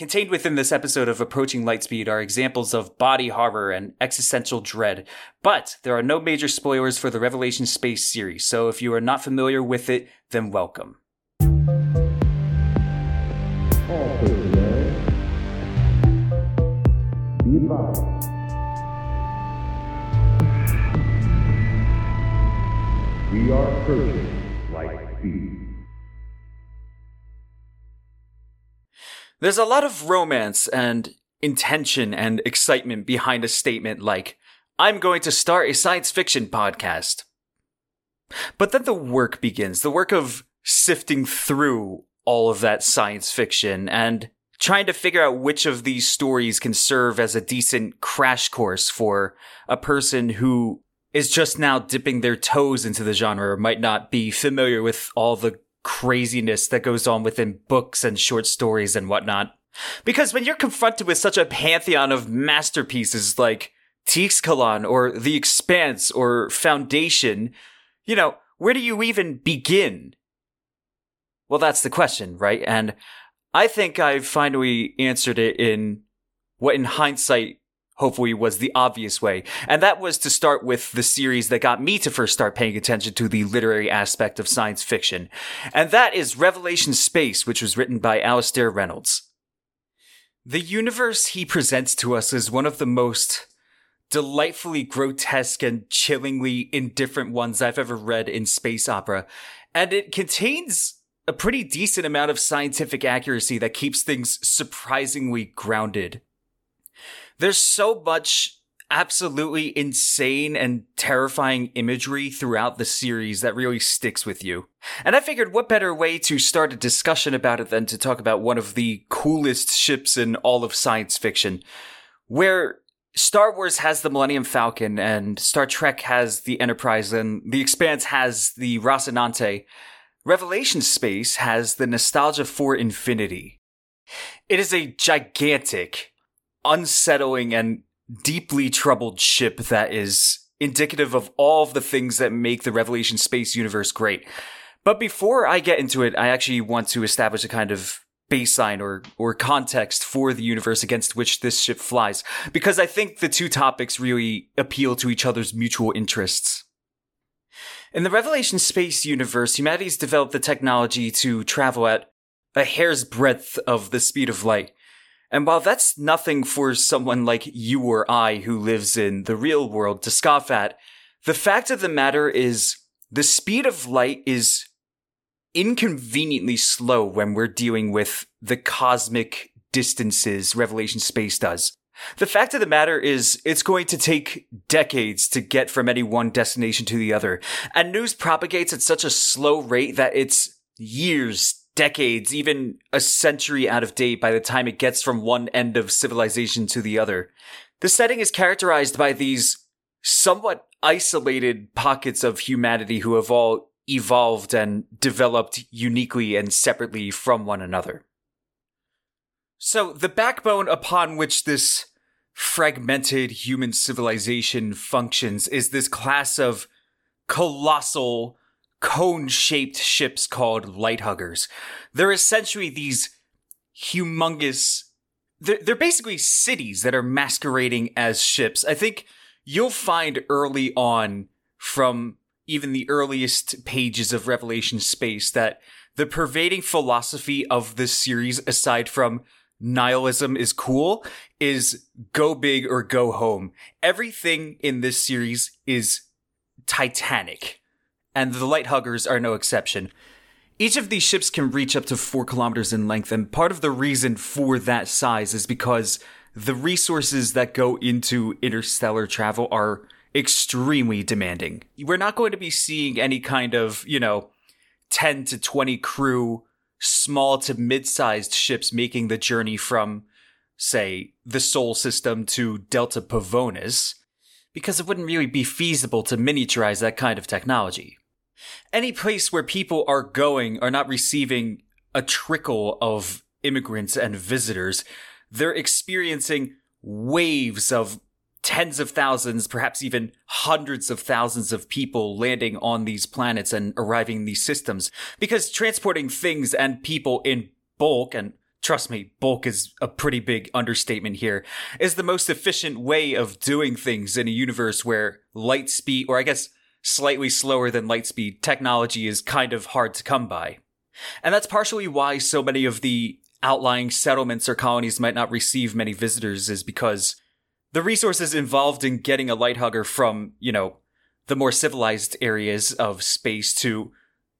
Contained within this episode of Approaching Lightspeed are examples of body horror and existential dread, but there are no major spoilers for the Revelation Space series, so if you are not familiar with it, then welcome. We are There's a lot of romance and intention and excitement behind a statement like, I'm going to start a science fiction podcast. But then the work begins, the work of sifting through all of that science fiction and trying to figure out which of these stories can serve as a decent crash course for a person who is just now dipping their toes into the genre or might not be familiar with all the craziness that goes on within books and short stories and whatnot. Because when you're confronted with such a pantheon of masterpieces like Teixcalaan or The Expanse or Foundation, you know, where do you even begin? Well, that's the question, right? And I think I've finally answered it in what in hindsight hopefully was the obvious way. And that was to start with the series that got me to first start paying attention to the literary aspect of science fiction. And that is Revelation Space, which was written by Alastair Reynolds. The universe he presents to us is one of the most delightfully grotesque and chillingly indifferent ones I've ever read in space opera. And it contains a pretty decent amount of scientific accuracy that keeps things surprisingly grounded. There's so much absolutely insane and terrifying imagery throughout the series that really sticks with you. And I figured what better way to start a discussion about it than to talk about one of the coolest ships in all of science fiction, where Star Wars has the Millennium Falcon and Star Trek has the Enterprise and The Expanse has the Rocinante. Revelation Space has the Nostalgia for Infinity. It is a gigantic, unsettling and deeply troubled ship that is indicative of all of the things that make the Revelation Space universe great. But before I get into it, I actually want to establish a kind of baseline or or context for the universe against which this ship flies because I think the two topics really appeal to each other's mutual interests. In the Revelation Space universe, humanity's developed the technology to travel at a hair's breadth of the speed of light. And while that's nothing for someone like you or I who lives in the real world to scoff at, the fact of the matter is the speed of light is inconveniently slow when we're dealing with the cosmic distances Revelation Space does. The fact of the matter is, it's going to take decades to get from any one destination to the other. And news propagates at such a slow rate that it's years, decades, even a century out of date by the time it gets from one end of civilization to the other. The setting is characterized by these somewhat isolated pockets of humanity who have all evolved and developed uniquely and separately from one another. So, the backbone upon which this fragmented human civilization functions is this class of colossal, cone shaped ships called light huggers. They're essentially these humongous, they're, they're basically cities that are masquerading as ships. I think you'll find early on from even the earliest pages of Revelation Space that the pervading philosophy of this series, aside from nihilism is cool, is go big or go home. Everything in this series is titanic, and the light huggers are no exception. Each of these ships can reach up to four kilometers in length, and part of the reason for that size is because the resources that go into interstellar travel are extremely demanding. We're not going to be seeing any kind of, you know, 10 to 20 crew, small to mid sized ships making the journey from, say, the Sol system to Delta Pavonis, because it wouldn't really be feasible to miniaturize that kind of technology. Any place where people are going are not receiving a trickle of immigrants and visitors. They're experiencing waves of tens of thousands, perhaps even hundreds of thousands of people landing on these planets and arriving in these systems. Because transporting things and people in bulk and trust me, bulk is a pretty big understatement here, is the most efficient way of doing things in a universe where light speed, or I guess slightly slower than light speed, technology is kind of hard to come by. And that's partially why so many of the outlying settlements or colonies might not receive many visitors, is because the resources involved in getting a light hugger from, you know, the more civilized areas of space to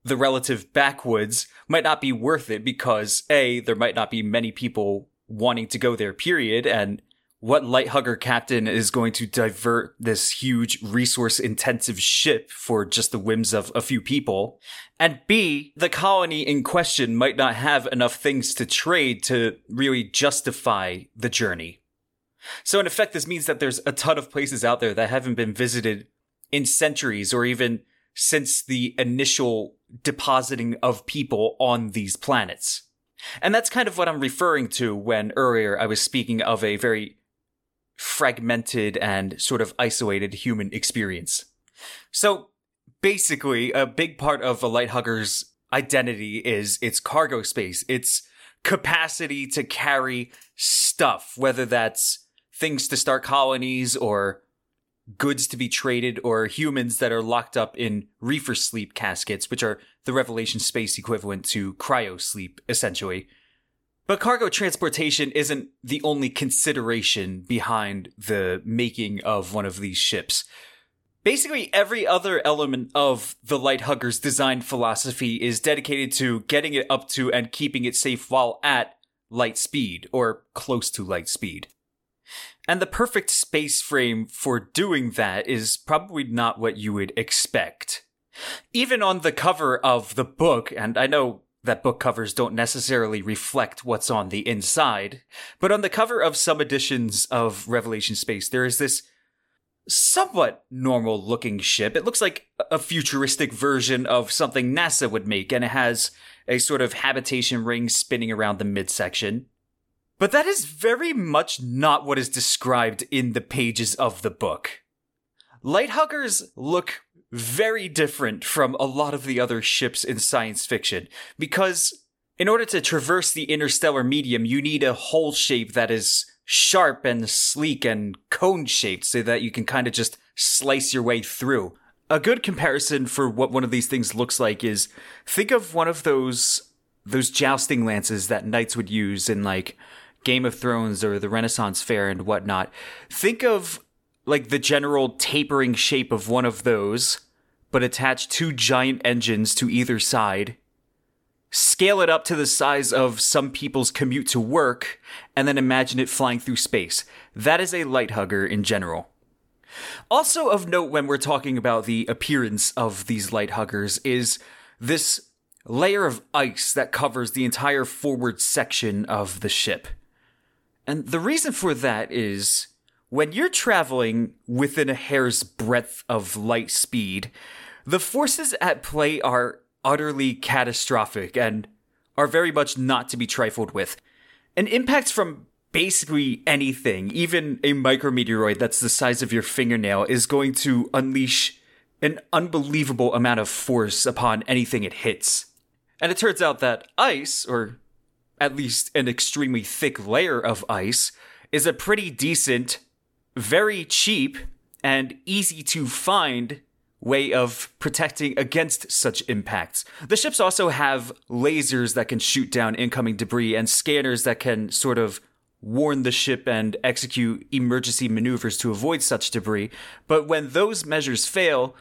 the relative backwoods might not be worth it because A, there might not be many people wanting to go there, period, and what light hugger captain is going to divert this huge resource intensive ship for just the whims of a few people? And B, the colony in question might not have enough things to trade to really justify the journey. So in effect, this means that there's a ton of places out there that haven't been visited in centuries or even since the initial depositing of people on these planets. And that's kind of what I'm referring to when earlier I was speaking of a very fragmented and sort of isolated human experience. So basically, a big part of a light hugger's identity is its cargo space, its capacity to carry stuff, whether that's things to start colonies or goods to be traded or humans that are locked up in reefer sleep caskets, which are the Revelation space equivalent to cryo sleep, essentially. But cargo transportation isn't the only consideration behind the making of one of these ships. Basically, every other element of the Light Hugger's design philosophy is dedicated to getting it up to and keeping it safe while at light speed, or close to light speed. And the perfect space frame for doing that is probably not what you would expect. Even on the cover of the book, and I know that book covers don't necessarily reflect what's on the inside, but on the cover of some editions of Revelation Space, there is this somewhat normal looking ship. It looks like a futuristic version of something NASA would make, and it has a sort of habitation ring spinning around the midsection. But that is very much not what is described in the pages of the book. Lighthuggers look very different from a lot of the other ships in science fiction because in order to traverse the interstellar medium, you need a hull shape that is sharp and sleek and cone shaped so that you can kind of just slice your way through. A good comparison for what one of these things looks like is think of one of those those jousting lances that knights would use in like Game of Thrones or the Renaissance Fair and whatnot. Think of like the general tapering shape of one of those, but attach two giant engines to either side. Scale it up to the size of some people's commute to work, and then imagine it flying through space. That is a light hugger in general. Also of note when we're talking about the appearance of these light huggers is this layer of ice that covers the entire forward section of the ship. And the reason for that is when you're traveling within a hair's breadth of light speed, the forces at play are utterly catastrophic and are very much not to be trifled with. An impact from basically anything, even a micrometeoroid that's the size of your fingernail, is going to unleash an unbelievable amount of force upon anything it hits. And it turns out that ice, or at least an extremely thick layer of ice, is a pretty decent, very cheap, and easy to find way of protecting against such impacts. The ships also have lasers that can shoot down incoming debris and scanners that can sort of warn the ship and execute emergency maneuvers to avoid such debris. But when those measures fail,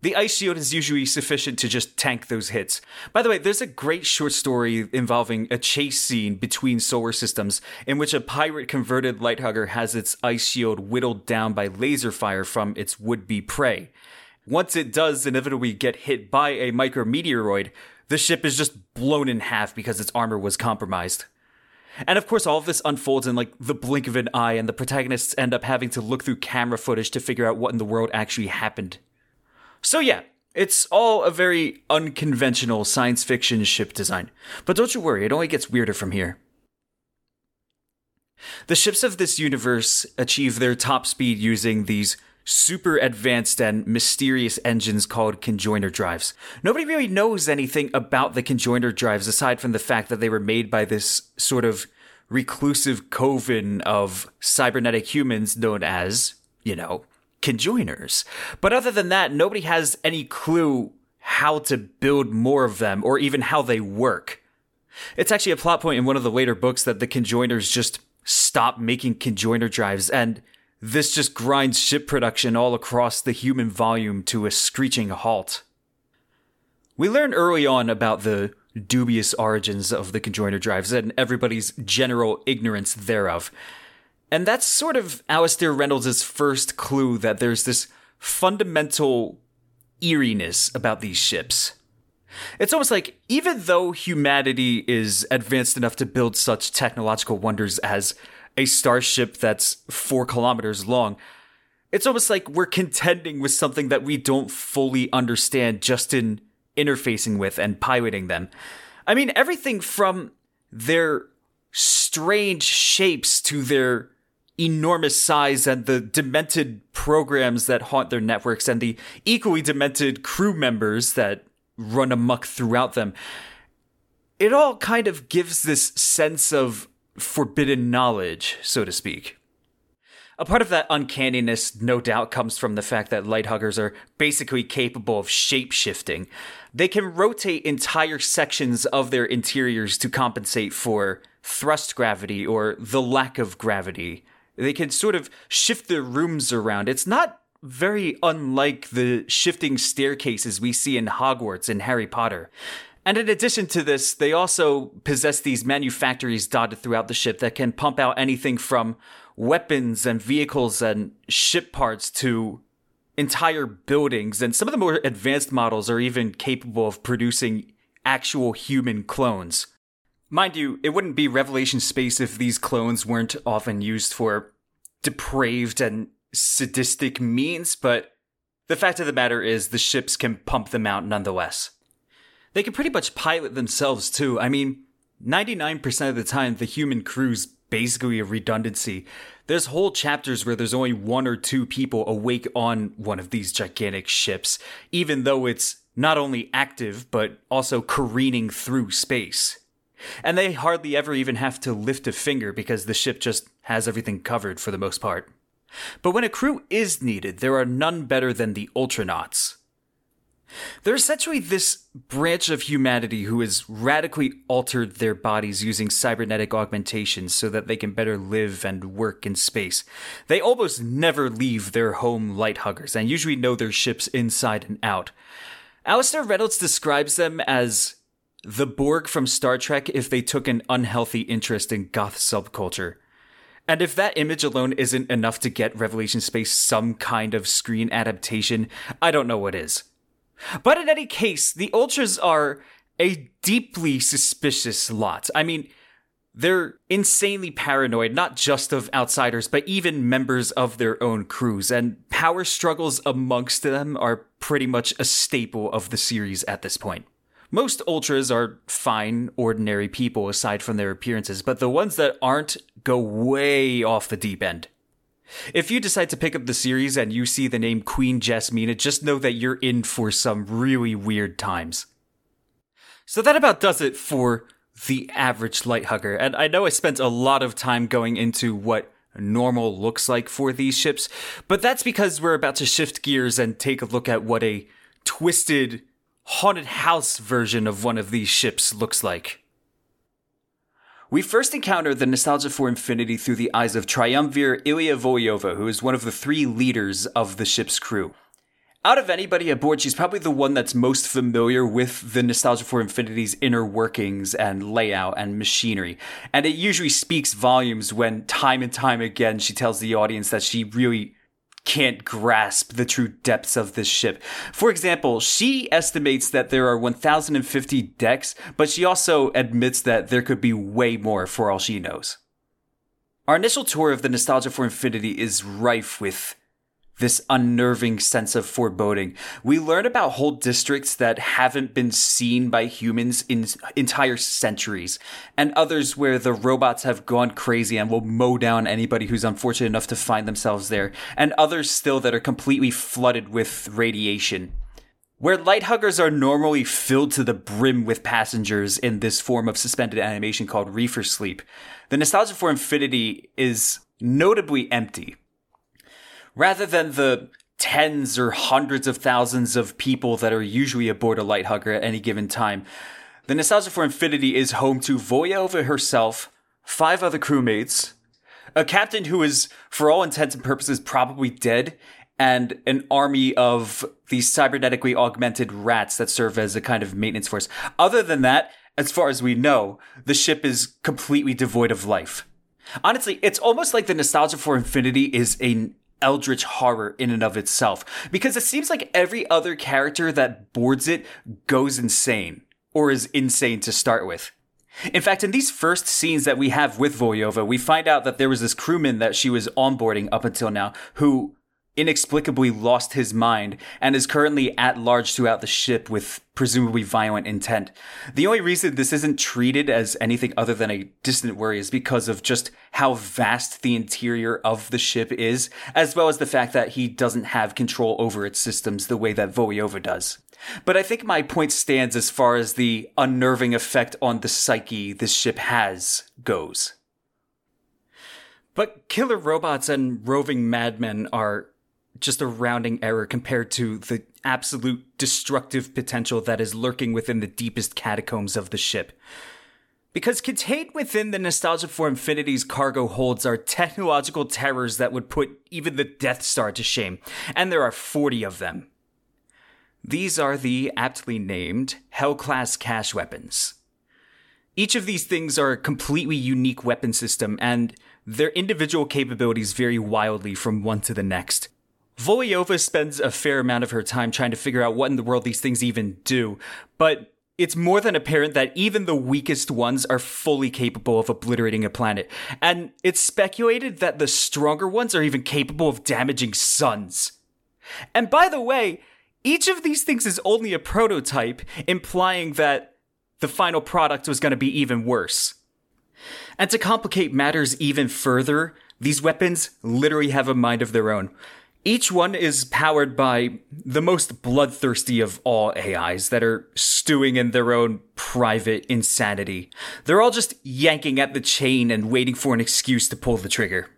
the ice shield is usually sufficient to just tank those hits. By the way, there's a great short story involving a chase scene between solar systems in which a pirate converted lighthugger has its ice shield whittled down by laser fire from its would be prey. Once it does inevitably get hit by a micrometeoroid, the ship is just blown in half because its armor was compromised. And of course, all of this unfolds in like the blink of an eye, and the protagonists end up having to look through camera footage to figure out what in the world actually happened. So yeah, it's all a very unconventional science fiction ship design. But don't you worry, it only gets weirder from here. The ships of this universe achieve their top speed using these super advanced and mysterious engines called conjoiner drives. Nobody really knows anything about the conjoiner drives aside from the fact that they were made by this sort of reclusive coven of cybernetic humans known as, you know, conjoiners. But other than that, nobody has any clue how to build more of them or even how they work. It's actually a plot point in one of the later books that the conjoiners just stop making conjoiner drives and this just grinds ship production all across the human volume to a screeching halt. We learn early on about the dubious origins of the conjoiner drives and everybody's general ignorance thereof. And that's sort of Alastair Reynolds' first clue that there's this fundamental eeriness about these ships. It's almost like even though humanity is advanced enough to build such technological wonders as a starship that's four kilometers long, it's almost like we're contending with something that we don't fully understand just in interfacing with and piloting them. I mean, everything from their strange shapes to their enormous size and the demented programs that haunt their networks and the equally demented crew members that run amuck throughout them. It all kind of gives this sense of forbidden knowledge, so to speak. A part of that uncanniness, no doubt, comes from the fact that Lighthuggers are basically capable of shape shifting. They can rotate entire sections of their interiors to compensate for thrust gravity or the lack of gravity. They can sort of shift their rooms around. It's not very unlike the shifting staircases we see in Hogwarts and Harry Potter. And in addition to this, they also possess these manufactories dotted throughout the ship that can pump out anything from weapons and vehicles and ship parts to entire buildings. And some of the more advanced models are even capable of producing actual human clones. Mind you, it wouldn't be Revelation Space if these clones weren't often used for depraved and sadistic means, but the fact of the matter is the ships can pump them out nonetheless. They can pretty much pilot themselves too. I mean, 99% of the time, the human crew's basically a redundancy. There's whole chapters where there's only one or two people awake on one of these gigantic ships, even though it's not only active, but also careening through space. And they hardly ever even have to lift a finger because the ship just has everything covered for the most part. But when a crew is needed, there are none better than the Ultranauts. They're essentially this branch of humanity who has radically altered their bodies using cybernetic augmentations so that they can better live and work in space. They almost never leave their home light huggers and usually know their ships inside and out. Alastair Reynolds describes them as the Borg from Star Trek if they took an unhealthy interest in goth subculture. And if that image alone isn't enough to get Revelation Space some kind of screen adaptation, I don't know what is. But in any case, the Ultras are a deeply suspicious lot. I mean, they're insanely paranoid, not just of outsiders, but even members of their own crews, and power struggles amongst them are pretty much a staple of the series at this point. Most Ultras are fine, ordinary people aside from their appearances, but the ones that aren't go way off the deep end. If you decide to pick up the series and you see the name Queen Jasmina, just know that you're in for some really weird times. So that about does it for the average light hugger. And I know I spent a lot of time going into what normal looks like for these ships, but that's because we're about to shift gears and take a look at what a twisted haunted house version of one of these ships looks like. We first encounter the nostalgia for infinity through the eyes of Triumvir Ilya Volyova, who is one of the three leaders of the ship's crew. Out of anybody aboard, she's probably the one that's most familiar with the Nostalgia for Infinity's inner workings and layout and machinery. And it usually speaks volumes when time and time again she tells the audience that she really can't grasp the true depths of this ship. For example, she estimates that there are 1,050 decks, but she also admits that there could be way more for all she knows. Our initial tour of the Nostalgia for Infinity is rife with this unnerving sense of foreboding. We learn about whole districts that haven't been seen by humans in entire centuries, and others where the robots have gone crazy and will mow down anybody who's unfortunate enough to find themselves there, and others still that are completely flooded with radiation. Where light huggers are normally filled to the brim with passengers in this form of suspended animation called reefer sleep, the nostalgia for infinity is notably empty. Rather than the tens or hundreds of thousands of people that are usually aboard a light hugger at any given time, the nostalgia for infinity is home to Volyova herself, five other crewmates, a captain who is, for all intents and purposes, probably dead, and an army of these cybernetically augmented rats that serve as a kind of maintenance force. Other than that, as far as we know, the ship is completely devoid of life. Honestly, it's almost like the nostalgia for infinity is an eldritch horror in and of itself because it seems like every other character that boards it goes insane or is insane to start with. In fact, in these first scenes that we have with Volyova, we find out that there was this crewman that she was onboarding up until now who inexplicably lost his mind and is currently at large throughout the ship with presumably violent intent. The only reason this isn't treated as anything other than a distant worry is because of just how vast the interior of the ship is, as well as the fact that he doesn't have control over its systems the way that Volyova does. But I think my point stands as far as the unnerving effect on the psyche this ship has goes. But killer robots and roving madmen are just a rounding error compared to the absolute destructive potential that is lurking within the deepest catacombs of the ship. Because contained within the Nostalgia for Infinity's cargo holds are technological terrors that would put even the Death Star to shame, and there are 40 of them. These are the aptly named Hell class cache weapons. Each of these things are a completely unique weapon system, and their individual capabilities vary wildly from one to the next. Volyova spends a fair amount of her time trying to figure out what in the world these things even do, but it's more than apparent that even the weakest ones are fully capable of obliterating a planet. And it's speculated that the stronger ones are even capable of damaging suns. And by the way, each of these things is only a prototype, implying that the final product was going to be even worse. And to complicate matters even further, these weapons literally have a mind of their own. Each one is powered by the most bloodthirsty of all AIs that are stewing in their own private insanity. They're all just yanking at the chain and waiting for an excuse to pull the trigger.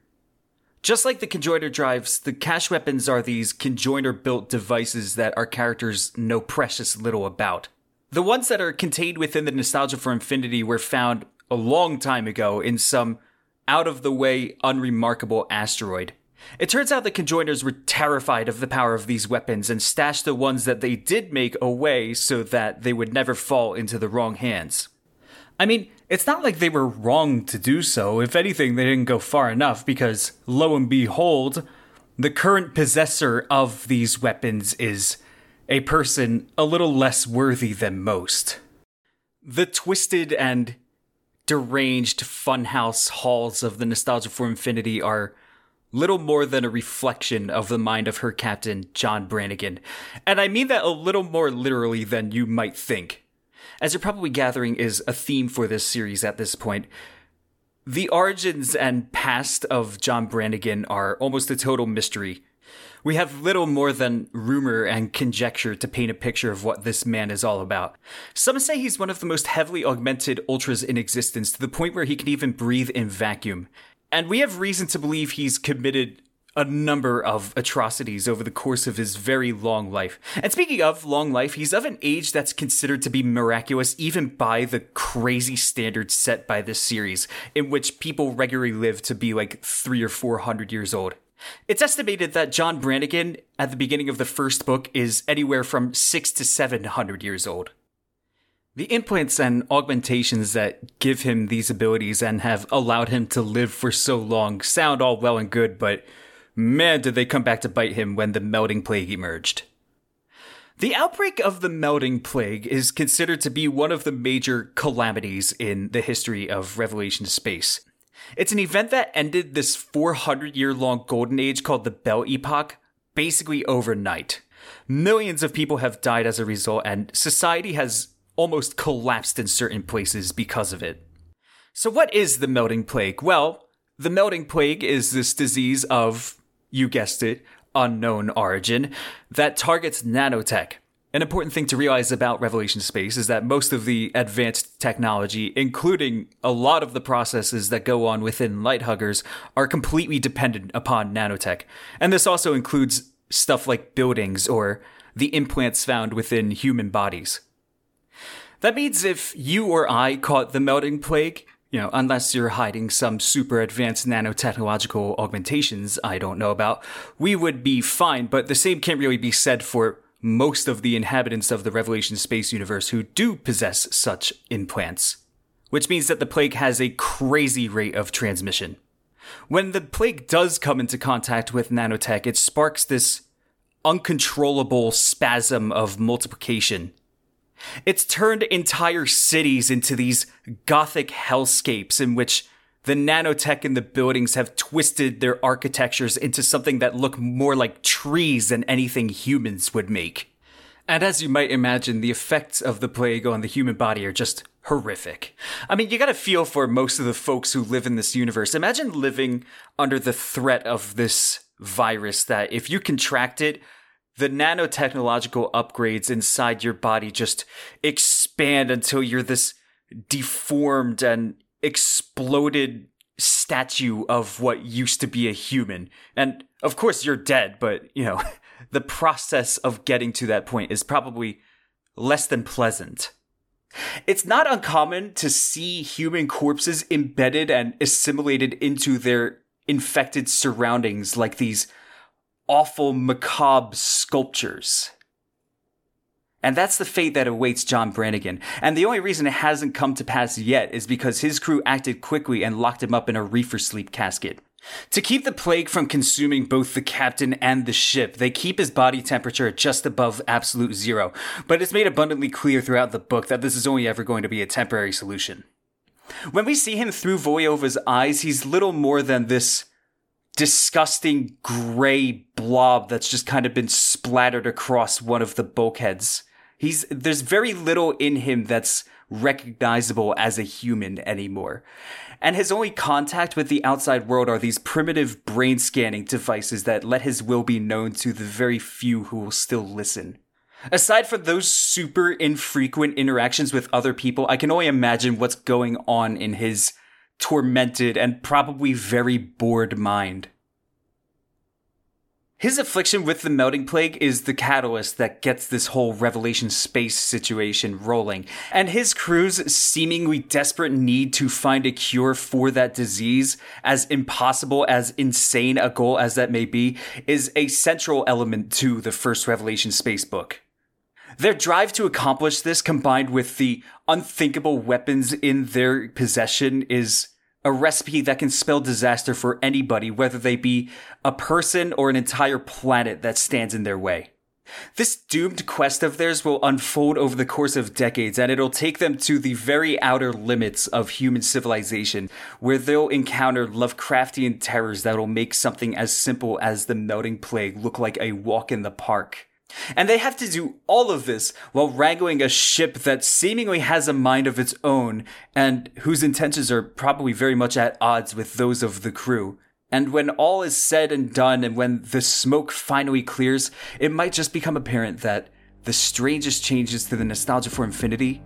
Just like the conjoiner drives, the cache weapons are these conjoiner built devices that our characters know precious little about. The ones that are contained within the Nostalgia for Infinity were found a long time ago in some out of the way, unremarkable asteroid. It turns out the conjoiners were terrified of the power of these weapons and stashed the ones that they did make away so that they would never fall into the wrong hands. I mean, it's not like they were wrong to do so. If anything, they didn't go far enough because, lo and behold, the current possessor of these weapons is a person a little less worthy than most. The twisted and deranged funhouse halls of the Nostalgia for Infinity are little more than a reflection of the mind of her captain, John Brannigan. And I mean that a little more literally than you might think. As you're probably gathering is a theme for this series at this point. The origins and past of John Brannigan are almost a total mystery. We have little more than rumor and conjecture to paint a picture of what this man is all about. Some say he's one of the most heavily augmented ultras in existence to the point where he can even breathe in vacuum. And we have reason to believe he's committed a number of atrocities over the course of his very long life. And speaking of long life, he's of an age that's considered to be miraculous even by the crazy standards set by this series, in which people regularly live to be like three or four hundred years old. It's estimated that John Brannigan, at the beginning of the first book, is anywhere from six to seven hundred years old. The implants and augmentations that give him these abilities and have allowed him to live for so long sound all well and good, but man, did they come back to bite him when the melting plague emerged. The outbreak of the melting plague is considered to be one of the major calamities in the history of Revelation Space. It's an event that ended this 400 year long golden age called the Belle Epoque, basically overnight. Millions of people have died as a result, and society has almost collapsed in certain places because of it. So, what is the melting plague? Well, the melting plague is this disease of, you guessed it, unknown origin that targets nanotech. An important thing to realize about Revelation Space is that most of the advanced technology, including a lot of the processes that go on within light huggers, are completely dependent upon nanotech. And this also includes stuff like buildings or the implants found within human bodies. That means if you or I caught the melting plague, you know, unless you're hiding some super advanced nanotechnological augmentations I don't know about, we would be fine, but the same can't really be said for most of the inhabitants of the Revelation space universe who do possess such implants, which means that the plague has a crazy rate of transmission. When the plague does come into contact with nanotech, it sparks this uncontrollable spasm of multiplication. It's turned entire cities into these gothic hellscapes in which the nanotech in the buildings have twisted their architectures into something that look more like trees than anything humans would make. And as you might imagine, the effects of the plague on the human body are just horrific. I mean, you gotta feel for most of the folks who live in this universe. Imagine living under the threat of this virus that if you contract it, the nanotechnological upgrades inside your body just expand until you're this deformed and exploded statue of what used to be a human. And of course, you're dead, but you know, the process of getting to that point is probably less than pleasant. It's not uncommon to see human corpses embedded and assimilated into their infected surroundings like these awful, macabre sculptures. And that's the fate that awaits John Brannigan. And the only reason it hasn't come to pass yet is because his crew acted quickly and locked him up in a reefer sleep casket. To keep the plague from consuming both the captain and the ship, they keep his body temperature just above absolute zero, but it's made abundantly clear throughout the book that this is only ever going to be a temporary solution. When we see him through Volyova's eyes, he's little more than this disgusting gray blob that's just kind of been splattered across one of the bulkheads. He's there's very little in him that's recognizable as a human anymore. And his only contact with the outside world are these primitive brain scanning devices that let his will be known to the very few who will still listen. Aside from those super infrequent interactions with other people, I can only imagine what's going on in his tormented and probably very bored mind. His affliction with the melting plague is the catalyst that gets this whole Revelation space situation rolling. And his crew's seemingly desperate need to find a cure for that disease, as impossible, as insane a goal as that may be, is a central element to the first Revelation space book. Their drive to accomplish this combined with the unthinkable weapons in their possession is a recipe that can spell disaster for anybody, whether they be a person or an entire planet that stands in their way. This doomed quest of theirs will unfold over the course of decades, and it'll take them to the very outer limits of human civilization, where they'll encounter Lovecraftian terrors that'll make something as simple as the melting plague look like a walk in the park. And they have to do all of this while wrangling a ship that seemingly has a mind of its own and whose intentions are probably very much at odds with those of the crew. And when all is said and done, and when the smoke finally clears, it might just become apparent that the strangest changes to the Nostalgia for Infinity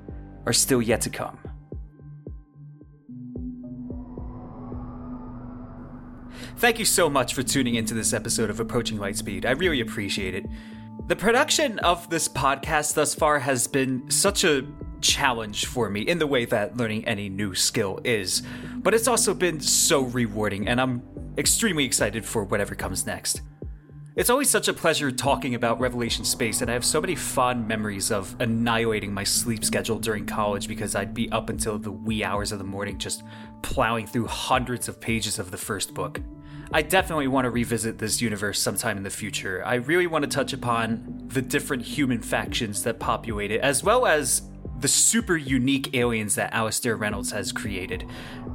are still yet to come. Thank you so much for tuning into this episode of Approaching Lightspeed. I really appreciate it. The production of this podcast thus far has been such a challenge for me in the way that learning any new skill is, but it's also been so rewarding, and I'm extremely excited for whatever comes next. It's always such a pleasure talking about Revelation Space, and I have so many fond memories of annihilating my sleep schedule during college because I'd be up until the wee hours of the morning just plowing through hundreds of pages of the first book. I definitely want to revisit this universe sometime in the future. I really want to touch upon the different human factions that populate it, as well as the super unique aliens that Alastair Reynolds has created.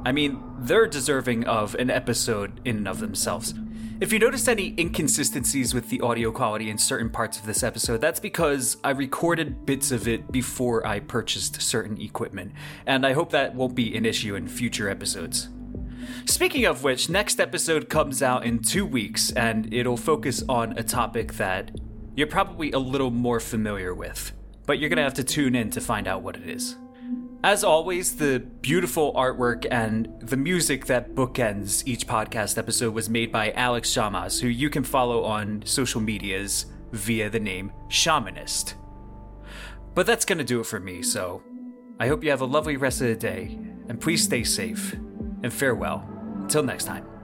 I mean, they're deserving of an episode in and of themselves. If you noticed any inconsistencies with the audio quality in certain parts of this episode, that's because I recorded bits of it before I purchased certain equipment, and I hope that won't be an issue in future episodes. Speaking of which, next episode comes out in two weeks, and it'll focus on a topic that you're probably a little more familiar with, but you're gonna have to tune in to find out what it is. As always, the beautiful artwork and the music that bookends each podcast episode was made by Alex Shamas, who you can follow on social medias via the name Shamanist. But that's gonna do it for me, so I hope you have a lovely rest of the day, and please stay safe, and farewell. Until next time.